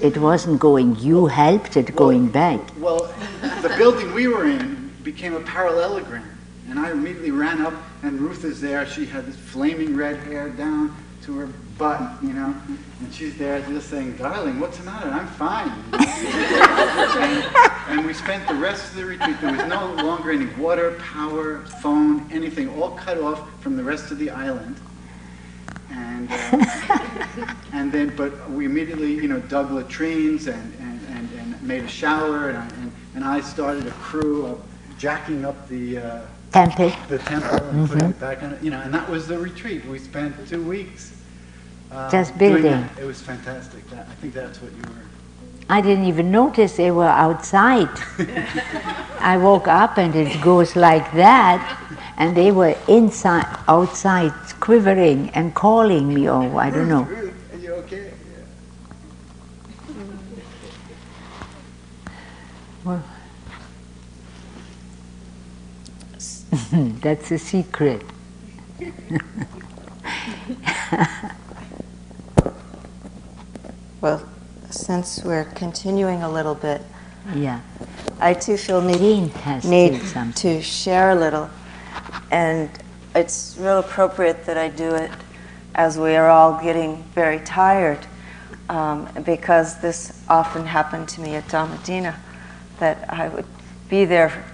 It wasn't going. You helped it going back. Well, the building we were in became a parallelogram. And I immediately ran up, and Ruth is there. She had this flaming red hair down to her butt, you know. And she's there just saying, darling, what's the matter? I'm fine. and, and we spent the rest of the retreat. There was no longer any water, power, phone, anything, all cut off from the rest of the island. And, uh, and then, but we immediately, you know, dug latrines and, and, and, and made a shower, and I, and, and I started a crew of jacking up the uh, Temple. the temple and putting it back on it, you know, and that was the retreat. We spent two weeks uh, Just doing building. It was fantastic. That, I think that's what you were. I didn't even notice they were outside. I woke up and it goes like that, and they were inside, outside, quivering and calling me. Oh, I don't know. Are you okay? Yeah. Well, That's a secret. Well, since we're continuing a little bit, Yeah. I too feel need, need to share a little. And it's real appropriate that I do it as we are all getting very tired, um, because this often happened to me at Dhamma Dena, that I would be there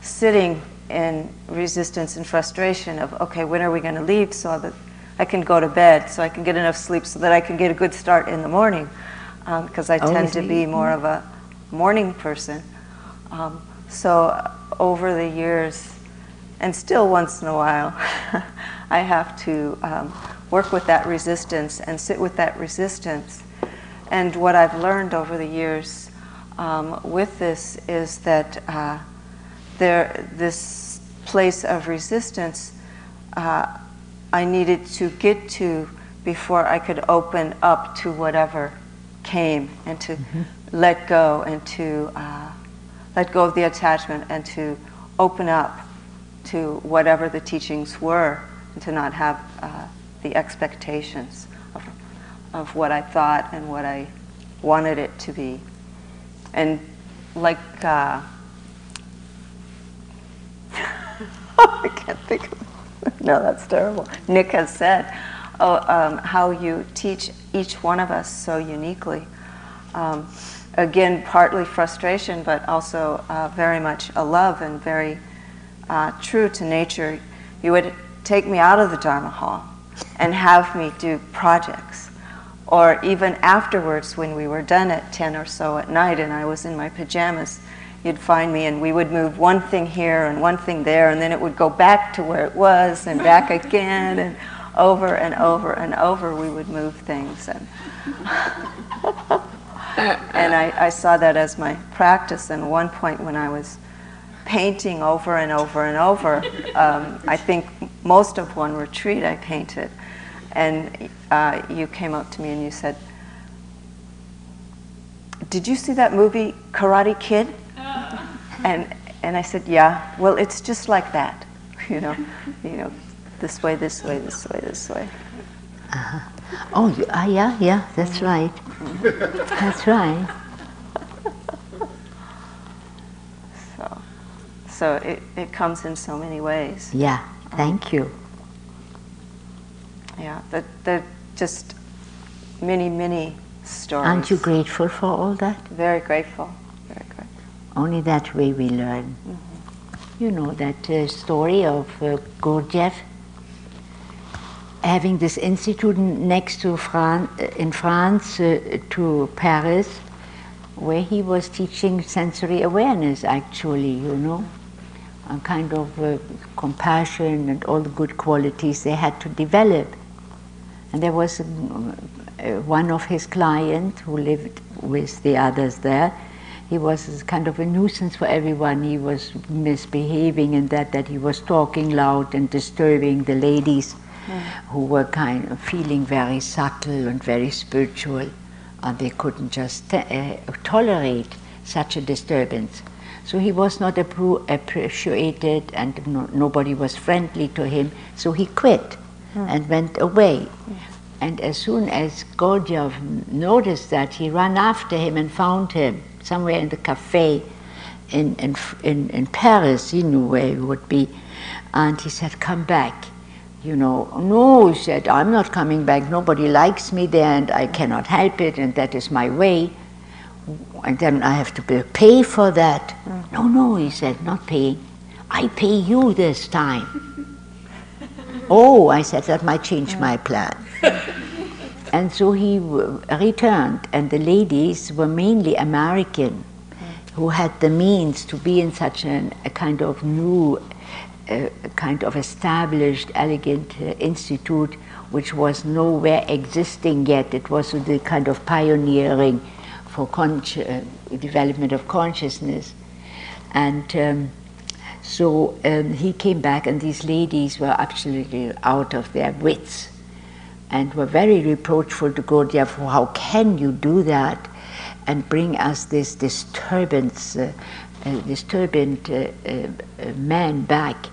sitting in resistance and frustration of, okay, when are we going to leave so that I can go to bed, so I can get enough sleep, so that I can get a good start in the morning, because I tend to be more of a morning person. Um, so uh, over the years, and still once in a while, I have to um, work with that resistance and sit with that resistance. And what I've learned over the years um, with this is that uh, there, this place of resistance, uh, I needed to get to before I could open up to whatever came and to let go and to uh, let go of the attachment and to open up to whatever the teachings were and to not have uh, the expectations of, of what I thought and what I wanted it to be. And like, uh, I can't think of no, that's terrible. Nick has said, um, how you teach each one of us so uniquely. Um, again, partly frustration, but also uh, very much a love and very uh, true to nature. You would take me out of the Dharma hall and have me do projects. Or even afterwards, when we were done at 10 or so at night and I was in my pajamas, you'd find me and we would move one thing here and one thing there, and then it would go back to where it was and back again, and over and over and over we would move things. And, and I, I saw that as my practice. And one point when I was painting over and over and over, um, I think most of one retreat I painted, and uh, you came up to me and you said, did you see that movie Karate Kid? And and I said, yeah. Well, it's just like that, you know, you know, this way, this way, this way, this way. Oh, you- ah, yeah, yeah, that's right. That's right. So, so it, it comes in so many ways. Yeah, thank you. Yeah, that that just many many stories. Aren't you grateful for all that? Very grateful. Very grateful. Only that way we learn. You know that uh, story of uh, Gurdjieff having this institute next to Fran- in France uh, to Paris, where he was teaching sensory awareness. Actually, you know, a kind of uh, compassion and all the good qualities they had to develop. And there was um, uh, one of his clients who lived with the others there. He was kind of a nuisance for everyone. He was misbehaving in that that he was talking loud and disturbing the ladies who were kind of feeling very subtle and very spiritual, and they couldn't just uh, tolerate such a disturbance. So he was not appro- appreciated, and no, nobody was friendly to him. So he quit and went away. And as soon as Gurdjieff noticed that, he ran after him and found him somewhere in the cafe in, in, in, in Paris. He knew where he would be. And he said, Come back. You know, no, he said, I'm not coming back. Nobody likes me there, and I cannot help it, and that is my way. And then I have to pay for that. Mm. No, no, he said, not paying. I pay you this time. oh, I said, that might change my plan. and so he returned, and the ladies were mainly American who had the means to be in such an, a kind of new, uh, kind of established, elegant uh, institute which was nowhere existing yet. It was the kind of pioneering for uh, development of consciousness. And um, so um, he came back, and these ladies were absolutely out of their wits and were very reproachful to Gurdjieff. For how can you do that and bring us this disturbance, uh, uh, disturbant uh, uh, man back?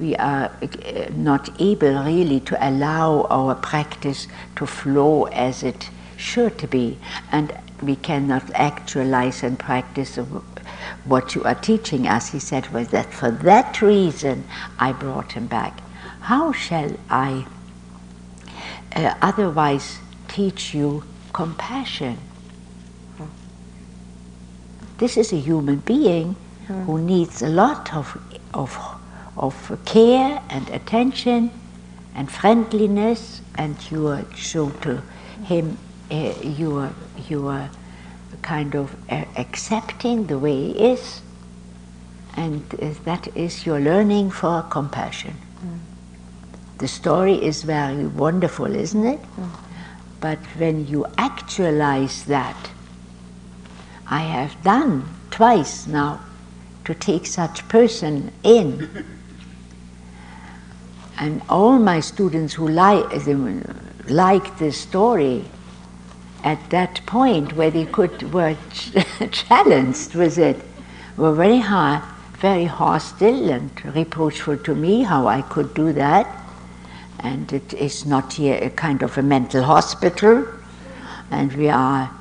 we are not able really to allow our practice to flow as it should be. And we cannot actualize and practice what you are teaching us. He said, was that for that reason I brought him back. How shall I uh, otherwise teach you compassion? This is a human being mm. who needs a lot of, of, of care and attention and friendliness, and you are show to him uh, you are you are kind of uh, accepting the way he is, and uh, that is your learning for compassion. Mm. The story is very wonderful, isn't it? Mm. But when you actualize that, I have done twice now to take such person in. and all my students who like, like this story at that point where they could were challenged with it were very hard, very hostile and reproachful to me how I could do that. And it is not here a kind of a mental hospital, and we are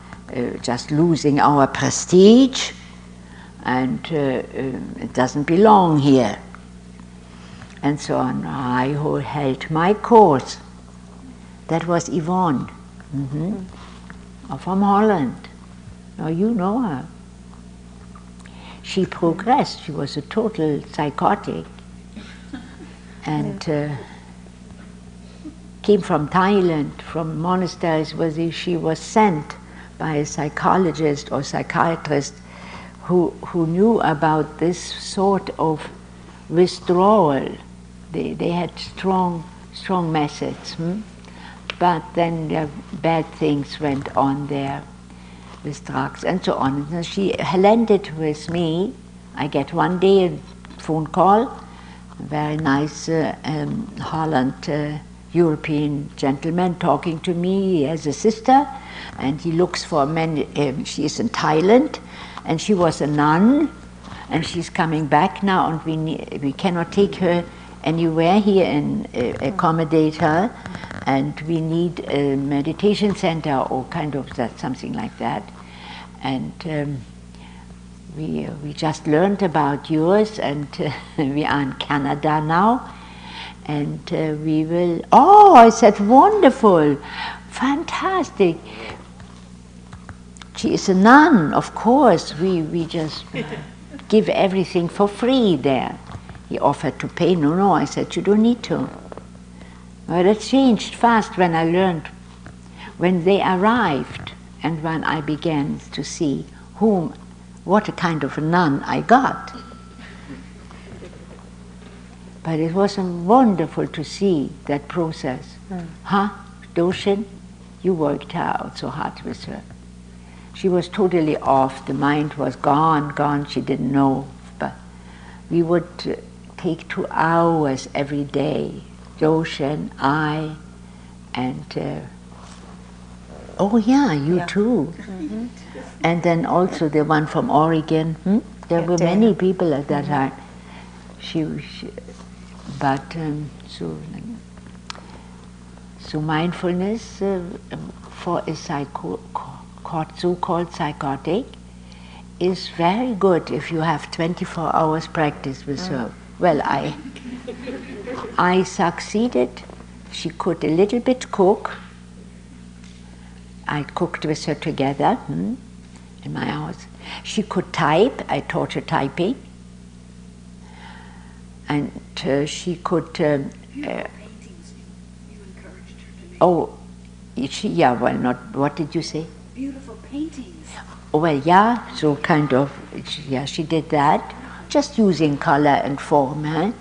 just losing our prestige, and uh, uh, it doesn't belong here. And so on. I who held my course. That was Yvonne. Mm-hmm from Holland. Now you know her. She progressed. She was a total psychotic, and uh, came from Thailand, from monasteries where she was sent by a psychologist or psychiatrist who, who knew about this sort of withdrawal. They, they had strong, strong methods. Hmm? but then the bad things went on there with drugs and so on. And she landed with me. I get one day a phone call, a very nice uh, um, Holland uh, European gentleman talking to me as a sister, and he looks for men. Um, she is in Thailand, and she was a nun, and she's coming back now, and we we cannot take her anywhere here and uh, accommodate her and we need a meditation center or kind of that, something like that. And um, we, uh, we just learned about yours, and uh, we are in Canada now. And uh, we will, oh, I said, wonderful, fantastic. She is a nun, of course. We, we just give everything for free there. He offered to pay. No, no, I said, you don't need to. But it changed fast when I learned, when they arrived, and when I began to see whom, what a kind of a nun I got. But it was wonderful to see that process. Mm. Huh, Doshin? You worked out so hard with her. She was totally off. The mind was gone, gone. She didn't know. But we would uh, take two hours every day Joshen, I, and uh, oh yeah, you yeah. too. Mm-hmm. And then also the one from Oregon. Hmm? There yeah, were many people at that time. She, she but um, so So mindfulness uh, for a psycho, so-called psychotic is very good if you have 24 hours practice with mm. her. Well, I, I succeeded. She could a little bit cook. I cooked with her together hmm, in my house. She could type. I taught her typing. And uh, she could. Um, oh, she, yeah, well, not. What did you say? Beautiful paintings. Oh, well, yeah, so kind of, yeah, she did that, just using color and form, eh?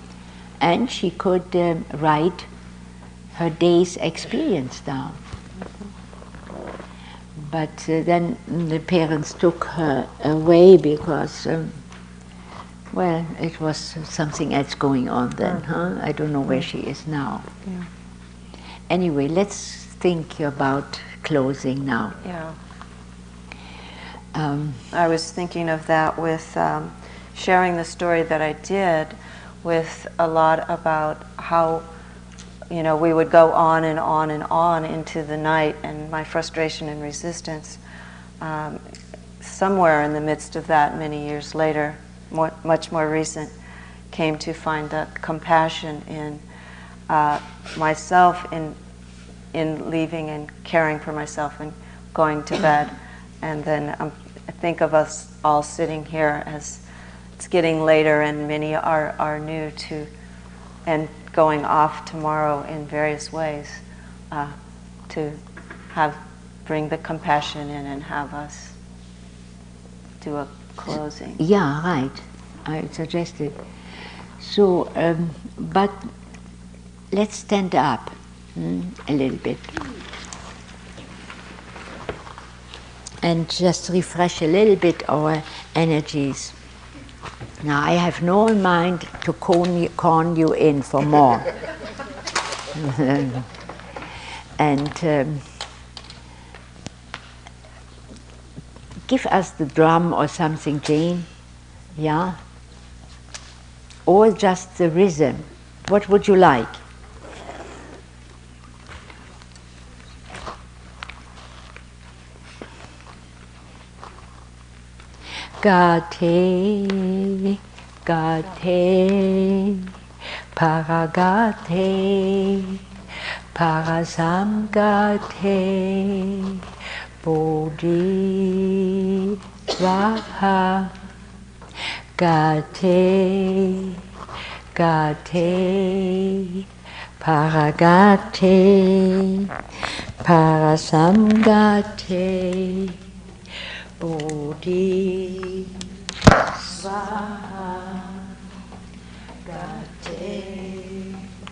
and she could um, write her day's experience down. But uh, then the parents took her away because, um, well, it was something else going on then, huh? I don't know where she is now. Yeah. Anyway, let's think about closing now. Yeah. Um, I was thinking of that with um, sharing the story that I did with a lot about how you know we would go on and on and on into the night and my frustration and resistance um, somewhere in the midst of that many years later more, much more recent came to find that compassion in uh, myself in in leaving and caring for myself and going to bed. And then um, I think of us all sitting here as it's getting later and many are, are new to and going off tomorrow in various ways uh, to have bring the compassion in and have us do a closing. Yeah, right. I suggested. So, um, but let's stand up mm, a little bit. and just refresh a little bit our energies. Now, I have no mind to con you, in for more. and um, give us the drum or something, Jane. Yeah? Or just the rhythm. What would you like? Gate, Gate, Paragate, Parasamgate, Bodhi Swaha, Gate, Gate, Paragate, Parasamgate, Bodhi